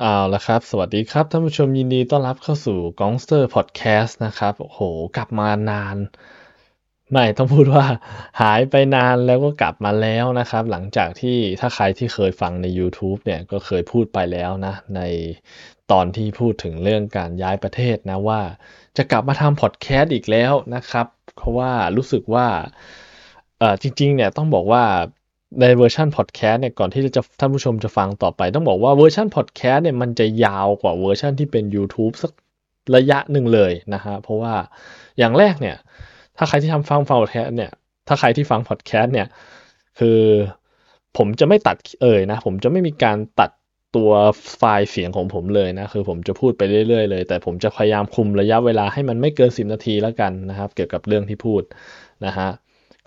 เอาละครับ สวัสดีครับท่านผู้ชมยินดีต้อนรับเข้าสู่ Gongster Podcast นะครับ โอ้โห กลับมานาน ไม่ต้องพูดว่าหายไปนานแล้วก็กลับมาแล้วนะครับ หลังจากที่ถ้าใครที่เคยฟังใน YouTube เนี่ยก็เคยพูดไปแล้วนะ ในตอนที่พูดถึงเรื่องการย้ายประเทศนะว่า จะกลับมาทำพอดแคสต์อีกแล้วนะครับ เพราะว่ารู้สึกว่าจริงๆเนี่ยต้องบอกว่า ในเวอร์ชันพอดแคสต์เนี่ยก่อนที่จะท่านผู้ชมจะฟังต่อไป ต้องบอกว่าเวอร์ชันพอดแคสต์เนี่ยมันจะยาวกว่าเวอร์ชันที่เป็น YouTube สักระยะหนึ่งเลยนะฮะเพราะว่าอย่างแรกเนี่ย ถ้าใครที่ทำฟังฟังพอดแคสต์เนี่ยถ้าใครที่ฟังพอดแคสต์เนี่ย คือผมจะไม่ตัดเอ่ยนะ ผมจะไม่มีการตัดตัวไฟล์เสียงของผมเลยนะคือผมจะพูดไปเรื่อยๆเลย แต่ผมจะพยายามคุมระยะเวลาให้มันไม่เกิน 10 นาทีแล้วกันนะครับ เกี่ยวกับเรื่องที่พูดนะฮะ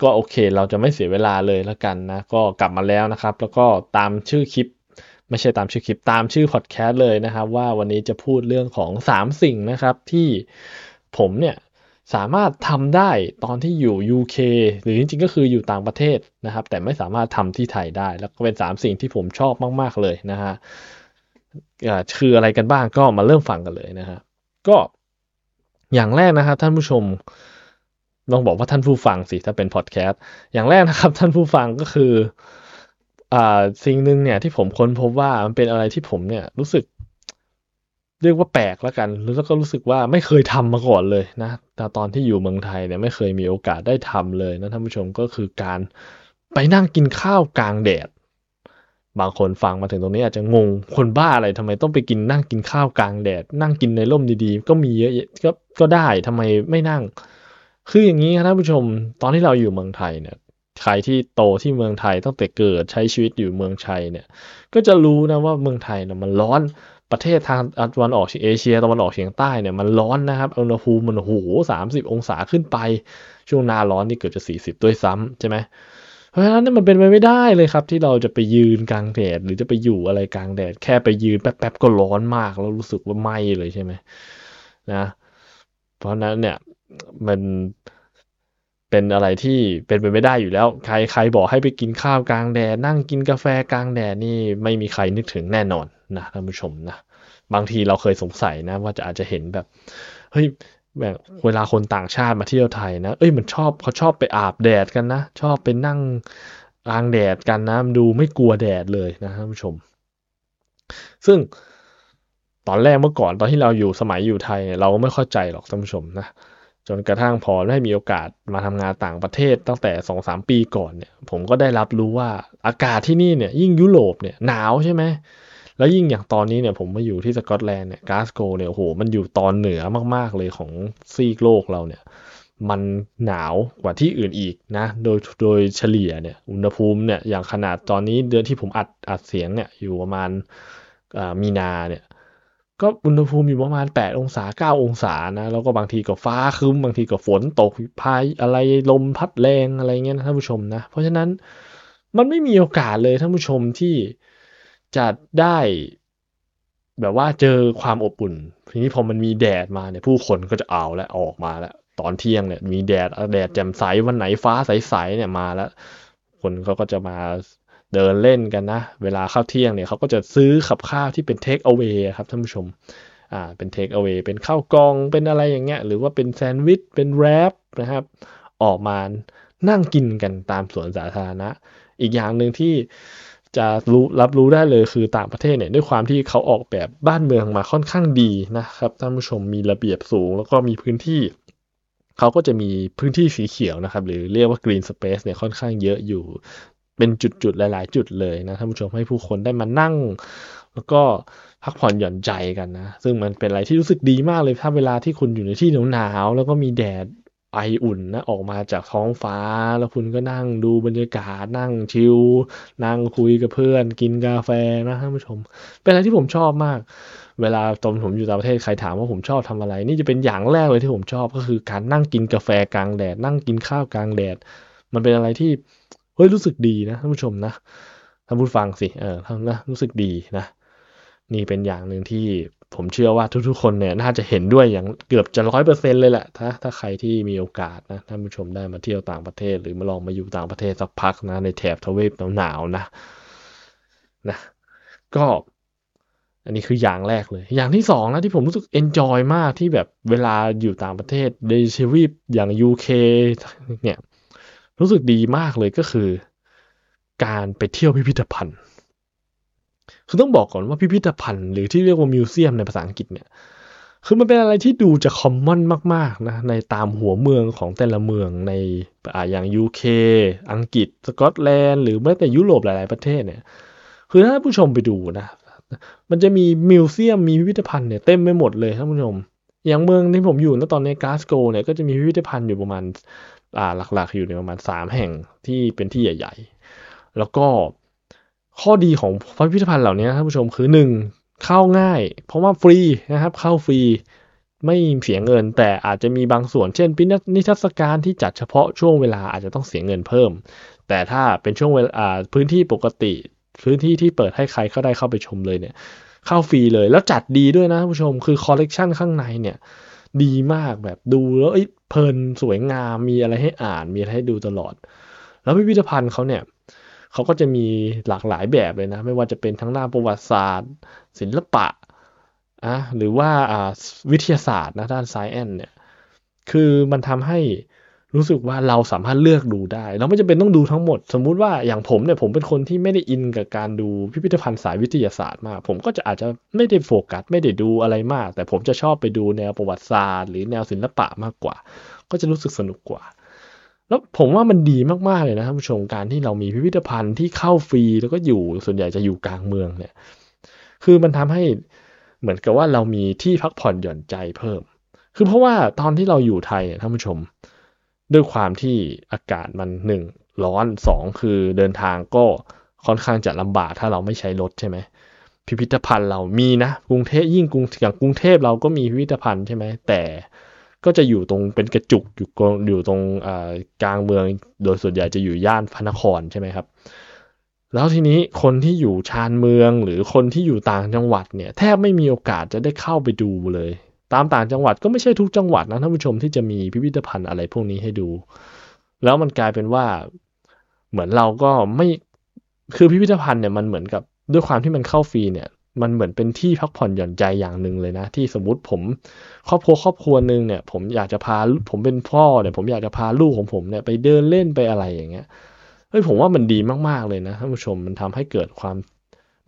ก็โอเค เราจะไม่เสียเวลาเลยแล้วกันนะ ก็กลับมาแล้วนะครับ แล้วก็ตามชื่อคลิป ไม่ใช่ตามชื่อคลิปตามชื่อพอดแคสต์เลยนะครับ ว่าวันนี้จะพูดเรื่องของ 3 สิ่งนะครับ ที่ผมเนี่ยสามารถทำได้ตอนที่อยู่ UK หรือจริงๆก็คืออยู่ต่างประเทศนะครับ แต่ไม่สามารถทำที่ไทยได้ แล้วก็เป็น 3 สิ่งที่ผมชอบมาก ๆ เลยนะฮะคืออะไรกันบ้างก็มาเริ่มฟังกันเลยนะฮะก็อย่างแรกนะครับท่านผู้ชม ต้องบอกว่าท่านผู้ฟังสิถ้าเป็นพอดแคสต์อย่างแรกนะครับ ท่านผู้ฟังก็คืออ่าสิ่งหนึ่งเนี่ยที่ผมค้นพบว่ามันเป็นอะไรที่ผมเนี่ยรู้สึก เรียกว่าแปลกแล้วกันแล้วก็รู้สึกว่าไม่เคยทำมาก่อนเลยนะแต่ตอนที่อยู่เมืองไทยเนี่ยไม่เคยมีโอกาสได้ทำเลยนะท่านผู้ชมก็คือการไปนั่งกินข้าวกลางแดดบางคนฟังมาถึงตรงนี้อาจจะงงคนบ้าอะไรทำไมต้องไปกินนั่งกินข้าวกลางแดด นั่งกินในร่มดีๆ ก็มีเยอะก็ก็ได้ทำไมไม่นั่ง คืออย่างนี้ครับท่านผู้ชมตอนที่เราอยู่เมืองไทยเนี่ยใครที่โตที่เมืองไทยตั้งแต่เกิดใช้ชีวิตอยู่เมืองไทยเนี่ย ก็จะรู้นะว่าเมืองไทยเนี่ยมันร้อนประเทศทางตะวันออกเอเชียตะวันออกเฉียงใต้เนี่ยมันร้อนนะครับอุณหภูมิมันโหสามสิบองศาขึ้นไป ช่วงหน้าร้อนนี่เกือบจะสี่สิบด้วยซ้ำใช่ไหมเพราะฉะนั้นมันเป็นไปไม่ได้เลยครับ ที่เราจะไปยืนกลางแดดหรือจะไปอยู่อะไรกลางแดด แค่ไปยืนแป๊บๆก็ร้อนมากแล้วรู้สึกว่าไหม้เลยใช่ไหมนะ เพราะนั้นเนี่ย มันเป็นอะไรที่เป็นไปไม่ได้อยู่แล้ว ใครใครบอกให้ไปกินข้าวกลางแดดนั่งกินกาแฟกลางแดดนี่ไม่มีใครนึกถึงแน่นอนนะท่านผู้ชมนะบางทีเราเคยสงสัยนะ ว่าจะอาจจะเห็นแบบเฮ้ยแบบเวลาคนต่างชาติมาเที่ยวไทยนะ เอ้ยมันชอบเขาชอบไปอาบแดดกันนะ ชอบไปนั่งกลางแดดกันนะดูไม่กลัวแดดเลยนะท่านผู้ชม ซึ่งตอนแรกเมื่อก่อนตอนที่เราอยู่สมัยอยู่ไทย เราก็ไม่เข้าใจหรอกท่านผู้ชมนะ จนกระทั่งพอได้มีโอกาสมาทำงานต่างประเทศตั้งแต่สองสามปีก่อนเนี่ย ผมก็ได้รับรู้ว่าอากาศที่นี่เนี่ยยิ่งยุโรปเนี่ยหนาวใช่ไหมแล้วยิ่งอย่างตอนนี้เนี่ยผมมาอยู่ที่สกอตแลนด์เนี่ยกาสโกเนี่ยโอ้โหมันอยู่ตอนเหนือมากๆเลยของซีกโลกเราเนี่ย มันหนาวกว่าที่อื่นอีกนะ โดยโดยเฉลี่ยเนี่ยอุณหภูมิเนี่ยอย่างขนาดตอนนี้เดือนที่ผมอัดอัดเสียงเนี่ยอยู่ประมาณมีนาเนี่ย ก็อุณหภูมิอยู่ประมาณ 8 องศา 9 องศานะแล้วก็บางทีก็ฟ้าคึ้มบางทีก็ฝนตกพายอะไรลมพัดแรงอะไรเงี้ยนะท่านผู้ชมนะ เพราะฉะนั้นมันไม่มีโอกาสเลยท่านผู้ชมที่จะได้แบบว่าเจอความอบอุ่น ทีนี้พอมันมีแดดมาเนี่ยผู้คนก็จะเอาและออกมาแล้ว ตอนเที่ยงเนี่ยมีแดดแดดแจ่มใสวันไหนฟ้าใสๆเนี่ยมาแล้ว คนเขาก็จะมา เดินเล่นกันนะ เวลาเข้าเที่ยงเนี่ยเขาก็จะซื้อขับข้าวที่เป็นเทคเอา a y ครับท่านผู้ชมอ่าเป็นเทคเอา a y เป็นข้าวกองเป็นอะไรอย่างเงี้ยหรือว่าเป็นแซนด์วิชเป็นแรปนะครับ ออกมานั่งกินกันตามสวนสาธารณะ อีกอย่างหนึ่งที่จะรู้รับรู้ได้เลยคือต่างประเทศเนี่ยด้วยความที่เขาออกแบบบ้านเมืองมาค่อนข้างดีนะครับท่านผู้ชมมีระเบียบสูง แล้วก็มีพื้นที่ เขาก็จะมีพื้นที่สีเขียวนะครับ หรือเรียกว่ากรีนสเปซเนี่ยค่อนข้างเยอะอยู่ เป็นจุดๆหลาย ๆ จุดเลยนะท่านผู้ชมให้ผู้คนได้มานั่ง แล้วก็พักผ่อนหย่อนใจกันนะ ซึ่งมันเป็นอะไรที่รู้สึกดีมากเลยถ้าเวลาที่คุณอยู่ในที่หนาวๆแล้วก็มีแดดไออุ่นนะออกมาจากท้องฟ้า แล้วคุณก็นั่งดูบรรยากาศนั่งชิลนั่งคุยกับเพื่อน กินกาแฟนะท่านผู้ชม เป็นอะไรที่ผมชอบมาก เวลาตอนผมอยู่ต่างประเทศใครถามว่าผมชอบทำอะไร นี่จะเป็นอย่างแรกเลยที่ผมชอบก็คือการนั่งกินกาแฟกลางแดด นั่งกินข้าวกลางแดด มันเป็นอะไรที่ เฮ้ยรู้สึกดีนะท่านผู้ชมนะท่านผู้ฟังสิเออท่านนะรู้สึกดีนะ นี่เป็นอย่างหนึ่งที่ผมเชื่อว่าทุกๆ คนเนี่ยน่าจะเห็นด้วยอย่างเกือบจะร้อยเปอร์เซ็นเลยแหละถ้าถ้าใครที่มีโอกาสนะท่านผู้ชมได้มาเที่ยวต่างประเทศ หรือมาลองมาอยู่ต่างประเทศสักพักนะในแถบทวีปหนาวๆนะนะก็อันนี้คืออย่างแรกเลย อย่างที่สองนะที่ผมรู้สึกเอนจอยมากที่แบบเวลาอยู่ต่างประเทศในชีวิตอย่าง UK เนี่ย รู้สึกดีมากเลยก็คือ การไปเที่ยวพิพิธภัณฑ์ คือต้องบอกก่อนว่าพิพิธภัณฑ์ หรือที่เรียกว่ามิวเซียมในภาษาอังกฤษเนี่ยคือมันเป็นอะไรที่ดูจะคอมมอนมากๆนะในตามหัวเมืองของแต่ละเมืองในอ่าอย่าง UK อังกฤษ สกอตแลนด์ หรือแม้แต่ยุโรปหลายๆประเทศเนี่ย คือถ้าผู้ชมไปดูนะ มันจะมีมิวเซียมมีพิพิธภัณฑ์เนี่ยเต็มไปหมดเลยท่านผู้ชม อย่างเมืองที่ผมอยู่ณตอนนี้กาสโกเนี่ยก็จะมีพิพิธภัณฑ์อยู่ประมาณ หลักๆ อยู่ในประมาณสามแห่งที่เป็นที่ใหญ่ ๆ แล้วก็ข้อดีของพิพิธภัณฑ์เหล่านี้ท่านผู้ชมคือหนึ่งเข้าง่าย เพราะว่าฟรีนะครับเข้าฟรีไม่เสียเงิน แต่อาจจะมีบางส่วนเช่นพินิทรรศการที่จัดเฉพาะช่วงเวลาอาจจะต้องเสียเงินเพิ่ม แต่ถ้าเป็นช่วงเวลาพื้นที่ปกติพื้นที่ที่เปิดให้ใครเข้าได้เข้าไปชมเลยเนี่ยเข้าฟรีเลยแล้วจัดดีด้วยนะท่านผู้ชมคือคอลเลกชันข้างในเนี่ยดีมากแบบดูแล้ว เพลินสวยงามมีอะไรให้อ่าน มีอะไรให้ดูตลอด แล้วพิพิธภัณฑ์เขาเนี่ยเขาก็จะมีหลากหลายแบบเลยนะ ไม่ว่าจะเป็นทั้งหน้าประวัติศาสตร์ ศิลปะอะหรือว่าอ่าวิทยาศาสตร์นะด้านไซแอนเนี่ยคือมันทำให้ รู้สึกว่าเราสามารถเลือกดูได้ เราไม่จำเป็นต้องดูทั้งหมด สมมุติว่าอย่างผมเนี่ยผมเป็นคนที่ไม่ได้อินกับการดูพิพิธภัณฑ์สายวิทยาศาสตร์มาก ผมก็จะอาจจะไม่ได้โฟกัสไม่ได้ดูอะไรมาก แต่ผมจะชอบไปดูแนวประวัติศาสตร์ หรือแนวศิลปะมากกว่า ก็จะรู้สึกสนุกกว่า แล้วผมว่ามันดีมากๆเลยนะท่านผู้ชมการที่เรามีพิพิธภัณฑ์ที่เข้าฟรีแล้วก็อยู่ส่วนใหญ่จะอยู่กลางเมืองเนี่ย คือมันทำให้เหมือนกับว่าเรามีที่พักผ่อนหย่อนใจเพิ่ม คือเพราะว่าตอนที่เราอยู่ไทยท่านผู้ชม ด้วยความที่อากาศมันหนึ่งร้อนสองคือเดินทางก็ค่อนข้างจะลำบากถ้าเราไม่ใช้รถใช่ไหมพิพิธภัณฑ์เรามีนะกรุงเทพยิ่งกรุงอย่างกรุงเทพเราก็มีพิพิธภัณฑ์ใช่ไหมแต่ก็จะอยู่ตรงเป็นกระจุกอยู่อยู่ตรงกลางเมือง โดยส่วนใหญ่จะอยู่ย่านพระนครใช่ไหมครับ แล้วทีนี้คนที่อยู่ชานเมืองหรือคนที่อยู่ต่างจังหวัดเนี่ยแทบไม่มีโอกาสจะได้เข้าไปดูเลย ตามต่างจังหวัดก็ไม่ใช่ทุกจังหวัดนะท่านผู้ชมที่จะมีพิพิธภัณฑ์อะไรพวกนี้ให้ดู แล้วมันกลายเป็นว่าเหมือนเราก็ไม่คือพิพิธภัณฑ์เนี่ยมันเหมือนกับด้วยความที่มันเข้าฟรีเนี่ยมันเหมือนเป็นที่พักผ่อนหย่อนใจอย่างหนึ่งเลยนะ ที่สมมติผมครอบครัวครอบครัวหนึ่งเนี่ย ผมอยากจะพาผมเป็นพ่อเนี่ย ผมอยากจะพาลูกของผมเนี่ยไปเดินเล่นไปอะไรอย่างเงี้ยเฮ้ยผมว่ามันดีมากๆเลยนะท่านผู้ชมมันทำให้เกิดความ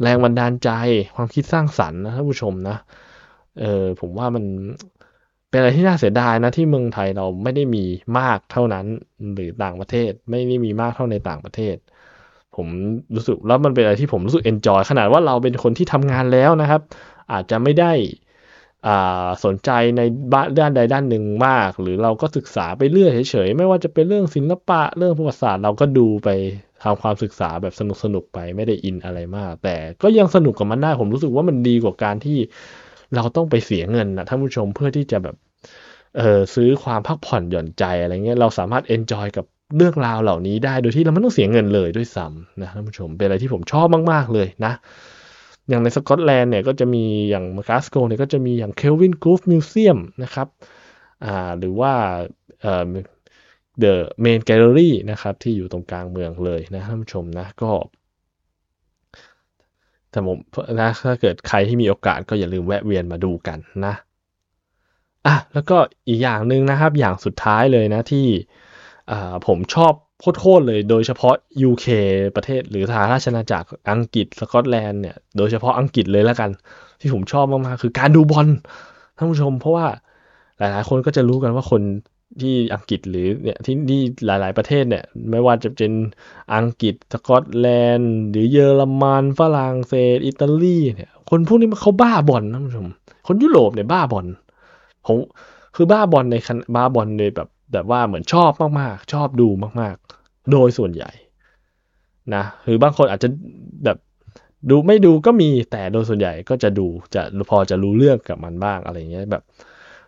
แรงบันดาลใจ ความคิดสร้างสรรค์นะท่านผู้ชมนะ เออผมว่ามันเป็นอะไรที่น่าเสียดายนะที่เมืองไทยเราไม่ได้มีมากเท่านั้น หรือต่างประเทศไม่ได้มีมากเท่าในต่างประเทศ ผมรู้สึกแล้วมันเป็นอะไรที่ผมรู้สึกเอนจอยขนาดว่าเราเป็นคนที่ทำงานแล้วนะครับ อาจจะไม่ได้สนใจในด้านใดด้านหนึ่งมาก หรือเราก็ศึกษาไปเรื่อยเฉยๆไม่ว่าจะเป็นเรื่องศิลปะเรื่องประวัติศาสตร์เราก็ดูไปทำความศึกษาแบบสนุกๆไปไม่ได้อินอะไรมาก แต่ก็ยังสนุกกับมันได้ผมรู้สึกว่ามันดีกว่าการที่ เราต้องไปเสียเงินนะท่านผู้ชมเพื่อที่จะแบบเออซื้อความพักผ่อนหย่อนใจอะไรเงี้ยเราสามารถ enjoy กับเรื่องราวเหล่านี้ได้โดยที่เราไม่ต้องเสียเงินเลยด้วยซ้ำนะท่านผู้ชมเป็นอะไรที่ผมชอบมาก ๆ เลยนะ อย่างในสกอตแลนด์เนี่ยก็จะมีอย่างกลาสโกว์เนี่ยก็จะมีอย่าง Kelvingrove Museum นะครับอ่าหรือว่าเอ่อ The Main Gallery นะครับที่อยู่ตรงกลางเมืองเลยนะท่านผู้ชมนะก็ แต่ผมนะถ้าเกิดใครที่มีโอกาสก็อย่าลืมแวะเวียนมาดูกันนะอะแล้วก็อีกอย่างหนึ่งนะครับ อย่างสุดท้ายเลยนะที่ผมชอบโคตรเลย โดยเฉพาะ UK ประเทศหรือสหราชอาณาจักรอังกฤษสกอตแลนด์เนี่ยโดยเฉพาะอังกฤษเลยแล้วกัน ที่ผมชอบมากๆคือการดูบอลท่านผู้ชม เพราะว่าหลายๆ คนก็จะรู้กันว่าคน ที่อังกฤษหรือเนี่ยที่นี่หลาย ๆประเทศเนี่ยไม่ว่าจะเป็นอังกฤษสกอตแลนด์หรือเยอรมันฝรั่งเศสอิตาลีเนี่ยคนพวกนี้เขาบ้าบอลท่านผู้ชมคนยุโรปเนี่ยบ้าบอลผมคือบ้าบอลในบ้าบอลในแบบแบบว่าเหมือนชอบมากๆ ชอบดูมากๆ โดยส่วนใหญ่นะหรือบางคนอาจจะแบบดูไม่ดูก็มีแต่โดยส่วนใหญ่ก็จะดูจะพอจะรู้เรื่องกับมันบ้างอะไรเงี้ยแบบ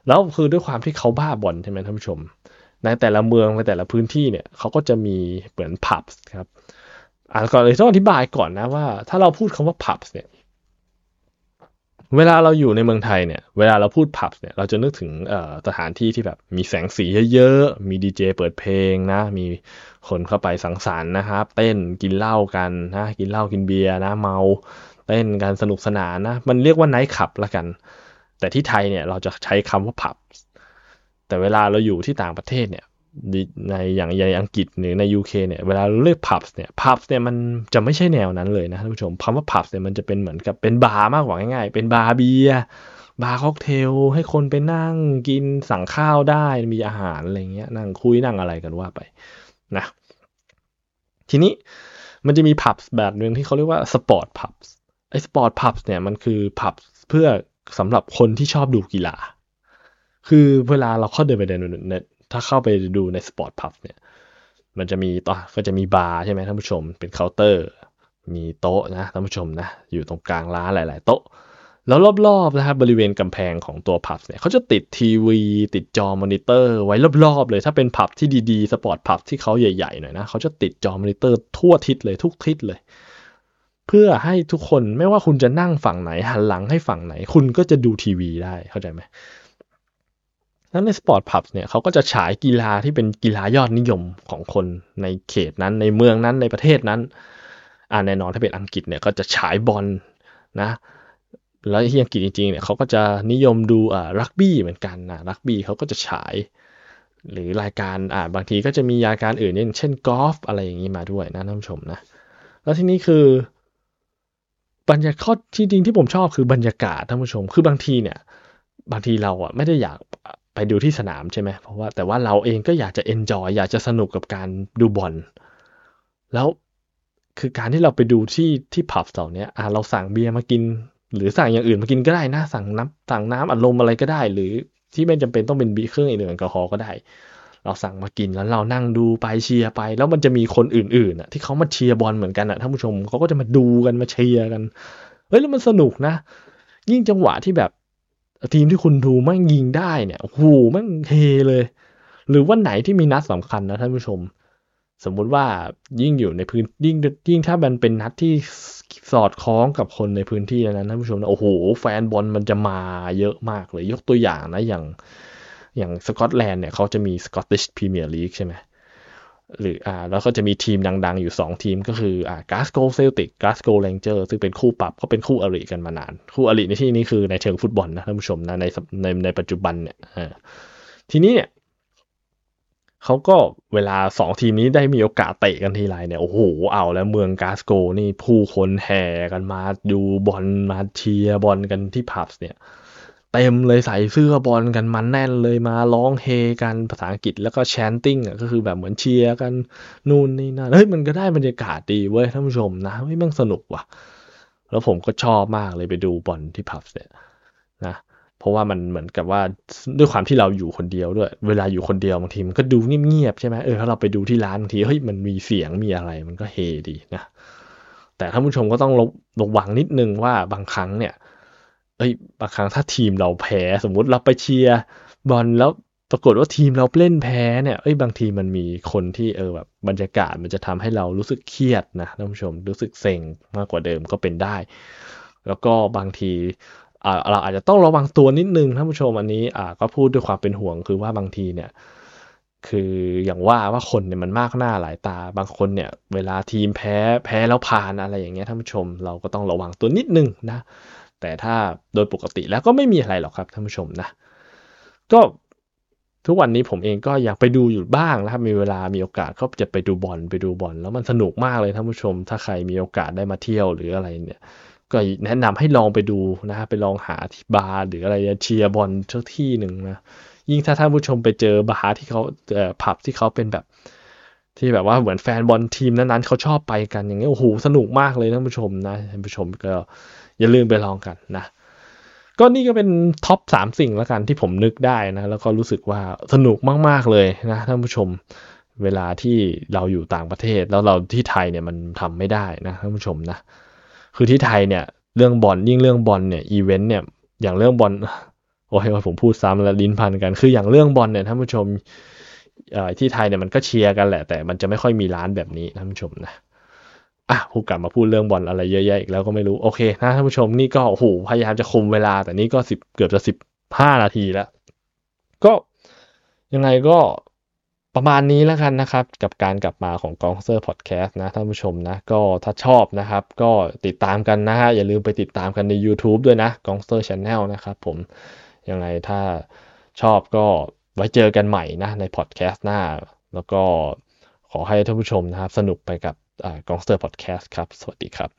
แล้วคือด้วยความที่เขาบ้าบอลใช่ไหมท่านผู้ชม ในแต่ละเมืองในแต่ละพื้นที่เนี่ยเขาก็จะมีเหมือนพับครับอ่านก่อนเลยต้องอธิบายก่อนนะว่า ถ้าเราพูดคำว่าพับเนี่ย เวลาเราอยู่ในเมืองไทยเนี่ย เวลาเราพูดผับเนี่ย เราจะนึกถึงสถานที่ที่แบบมีแสงสีเยอะๆ มีดีเจเปิดเพลงนะ มีคนเข้าไปสังสรรค์นะครับ เต้นกินเหล้ากันนะ กินเหล้ากินเบียร์นะ เมา เต้นกันสนุกสนานนะ มันเรียกว่าไนท์คลับละกัน แต่ที่ไทยเนี่ยเราจะใช้คำว่าผับแต่เวลาเราอยู่ที่ต่างประเทศเนี่ยในอย่างในอังกฤษหรือใน UK เนี่ยเวลาเรียกพับเนี่ยพับเนี่ยมันจะไม่ใช่แนวนั้นเลยนะท่านผู้ชมคำว่าผับเนี่ยมันจะเป็นเหมือนกับเป็นบาร์มากกว่าง่ายๆ เป็นบาร์เบียร์บาร์ค็อกเทลให้คนไปนั่งกินสั่งข้าวได้มีอาหารอะไรเงี้ยนั่งคุยนั่งอะไรกันว่าไปนะทีนี้มันจะมีผับแบบหนึ่งที่เขาเรียกว่า sport pub ไอ้ sport pub เนี่ยมันคือผับเพื่อ สำหรับคนที่ชอบดูกีฬา คือเวลาเราเข้าเดินไปในถ้าเข้าไปดูใน sport pub เนี่ย มันจะมีโต๊ะก็จะมีบาร์ใช่ไหมท่านผู้ชม เป็นเคาน์เตอร์ มีโต๊ะนะท่านผู้ชมนะ อยู่ตรงกลางร้านหลาย ๆ โต๊ะ แล้วรอบ ๆ นะครับบริเวณกำแพงของตัวผับเนี่ยเขาจะติดทีวี ติดจอมอนิเตอร์ไว้รอบ ๆ เลย ถ้าเป็นผับที่ดี ๆ sport pub ที่เขาใหญ่ ๆ หน่อยนะเขาจะติดจอมอนิเตอร์ทั่วทิศเลยทุกทิศเลย เพื่อให้ทุกคนไม่ว่าคุณจะนั่งฝั่งไหน หันหลังให้ฝั่งไหน คุณก็จะดูทีวีได้เข้าใจไหมนั้นในสปอร์ตพับเนี่ยเขาก็จะฉายกีฬาที่เป็นกีฬายอดนิยมของคนในเขตนั้นในเมืองนั้นในประเทศนั้นอ่าแน่นอนถ้าเป็นอังกฤษเนี่ยก็จะฉายบอลนะ แล้วที่อังกฤษจริงๆเนี่ยเขาก็จะนิยมดูอ่ารักบี้เหมือนกันนะรักบี้เขาก็จะฉายหรือรายการอ่าบางทีก็จะมีรายการอื่นอย่างเช่นกอล์ฟอะไรอย่างนี้มาด้วยนะท่านผู้ชมนะ แล้วที่นี้คือ บรรยากาศที่จริงที่ผมชอบคือบรรยากาศท่านผู้ชม คือบางทีเนี่ย บางทีเราอะไม่ได้อยากไปดูที่สนามใช่ไหมเพราะว่าแต่ว่าเราเองก็อยากจะ enjoy อยากจะสนุกกับการดูบอลแล้วคือการที่เราไปดูที่ที่ pub house เนี้ยอ่าเราสั่งเบียร์มากิน หรือสั่งอย่างอื่นมากินก็ได้นะ สั่งน้ำสั่งน้ำอัดลมอะไรก็ได้ หรือที่ไม่จำเป็นต้องเป็นเบียร์เครื่องดื่มแอลกอฮอล์ก็ได้ เราสั่งมากินแล้วเรานั่งดูไปเชียร์ไป แล้วมันจะมีคนอื่นๆอะที่เขามาเชียร์บอลเหมือนกันอะท่านผู้ชมเขาก็จะมาดูกันมาเชียร์กันเฮ้ยแล้วมันสนุกนะ ยิ่งจังหวะที่แบบทีมที่คุณดูแม่งยิงได้เนี่ยโอ้โหแม่งเฮเลย หรือว่าไหนที่มีนัดสำคัญนะท่านผู้ชม สมมุติว่ายิ่งอยู่ในพื้นยิ่งยิ่งถ้ามันเป็นนัดที่สอดคล้องกับคนในพื้นที่นั้นท่านผู้ชมนะโอ้โห แฟนบอลมันจะมาเยอะมากเลย ยกตัวอย่างนะอย่าง อย่างสกอตแลนด์เนี่ยเขาจะมี Scottish Premier League ใช่ไหมหรืออ่าแล้วก็จะมีทีมดังๆอยู่ 2 ทีมก็คืออ่า Glasgow Celtic Glasgow Rangers ซึ่งเป็นคู่ปรับก็เป็นคู่อริกันมานาน คู่อริในที่นี้คือในเชิงฟุตบอลนะท่านผู้ชมนะในในในปัจจุบันเนี่ยทีนี้เนี่ยเขาก็เวลาสองทีมนี้ได้มีโอกาสเตะกันทีไรเนี่ย โอ้โห เอาแล้วเมืองกาสโกนี่ผู้คนแห่กันมาดูบอลมาเชียร์บอลกันที่พับเนี่ย เต็มเลยใส่เสื้อบอลกันมันแน่นเลยมาร้องเฮกันภาษาอังกฤษแล้วก็แชนติ้งอะก็คือแบบเหมือนเชียร์กันนู่นนี่นั่นเฮ้ยมันก็ได้บรรยากาศดีเว้ยท่านผู้ชมนะไม่มันสนุกว่ะ แล้วผมก็ชอบมากเลยไปดูบอลที่พับเนี่ยนะเพราะว่ามันเหมือนกับว่าด้วยความที่เราอยู่คนเดียวด้วย เวลาอยู่คนเดียวบางทีมันก็ดูเงียบๆใช่ไหมเออถ้าเราไปดูที่ร้านบางทีเฮ้ยมันมีเสียงมีอะไรมันก็เฮดีนะแต่ท่านผู้ชมก็ต้องระวังนิดนึงว่าบางครั้งเนี่ย เอ้ยบางครั้งถ้าทีมเราแพ้สมมุติเราไปเชียร์บอลแล้วปรากฏว่าทีมเราเล่นแพ้เนี่ยเอ้ยบางทีมันมีคนที่เออแบบบรรยากาศมันจะทำให้เรารู้สึกเครียดนะท่านผู้ชมรู้สึกเซ็งมากกว่าเดิมก็เป็นได้ แล้วก็บางทีเราอาจจะต้องระวังตัวนิดนึงท่านผู้ชมอันนี้อ่าก็พูดด้วยความเป็นห่วงคือว่าบางทีเนี่ยคืออย่างว่าว่าคนเนี่ยมันมากหน้าหลายตาบางคนเนี่ย เวลาทีมแพ้แพ้แล้วผ่านอะไรอย่างเงี้ยท่านผู้ชมเราก็ต้องระวังตัวนิดนึงนะ แต่ถ้าโดยปกติแล้วก็ไม่มีอะไรหรอกครับท่านผู้ชมนะ ก็ทุกวันนี้ผมเองก็อยากไปดูอยู่บ้างนะครับ มีเวลามีโอกาสก็จะไปดูบอลไปดูบอลแล้วมันสนุกมากเลยท่านผู้ชม ถ้าใครมีโอกาสได้มาเที่ยวหรืออะไรเนี่ย ก็แนะนำให้ลองไปดูนะไปลองหาที่บาร์หรืออะไรเชียร์บอลสักที่หนึ่งนะยิ่งถ้าท่านผู้ชมไปเจอบาร์ที่เขาเอ่อผับที่เขาเป็นแบบที่แบบว่าเหมือนแฟนบอลทีมนั้นๆเขาชอบไปกันอย่างเงี้ยโอ้โหสนุกมากเลยท่านผู้ชมนะท่านผู้ชมก็ อย่าลืมไปลองกันนะ ก็นี่ก็เป็น top สามสิ่งแล้วกันที่ผมนึกได้นะ แล้วก็รู้สึกว่าสนุกมากๆเลยนะท่านผู้ชมเวลาที่เราอยู่ต่างประเทศ แล้วเราที่ไทยเนี่ยมันทำไม่ได้นะท่านผู้ชมนะ คือที่ไทยเนี่ยเรื่องบอลยิ่งเรื่องบอลเนี่ยอีเวนต์เนี่ยอย่างเรื่องบอลโอ้ยผมพูดซ้ำแล้วลิ้นพันกัน คืออย่างเรื่องบอลเนี่ยท่านผู้ชมที่ไทยเนี่ยมันก็เชียร์กันแหละ แต่มันจะไม่ค่อยมีร้านแบบนี้ท่านผู้ชมนะ อะพูดกลับมาพูดเรื่องบอลอะไรเยอะแยะอีกแล้วก็ไม่รู้โอเคนะท่านผู้ชมนี่ก็โอ้โหพยายามจะคุมเวลา แต่นี่ก็สิบเกือบจะสิบห้านาทีแล้ว ก็ยังไงก็ประมาณนี้แล้วกันนะครับ กับการกลับมาของกองเซอร์พอดแคสต์นะท่านผู้ชมนะ ก็ถ้าชอบนะครับ ก็ติดตามกันนะฮะอย่าลืมไปติดตามกันใน YouTube ด้วยนะกองเซอร์ช n แนลนะครับผมยังไงถ้าชอบก็ไว้เจอกันใหม่นะในพอดแคสต์หน้า แล้วก็ขอให้ท่านผู้ชมนะครับ สนุกไปกับ กองเซอร์พอดแคสต์ครับ สวัสดีครับ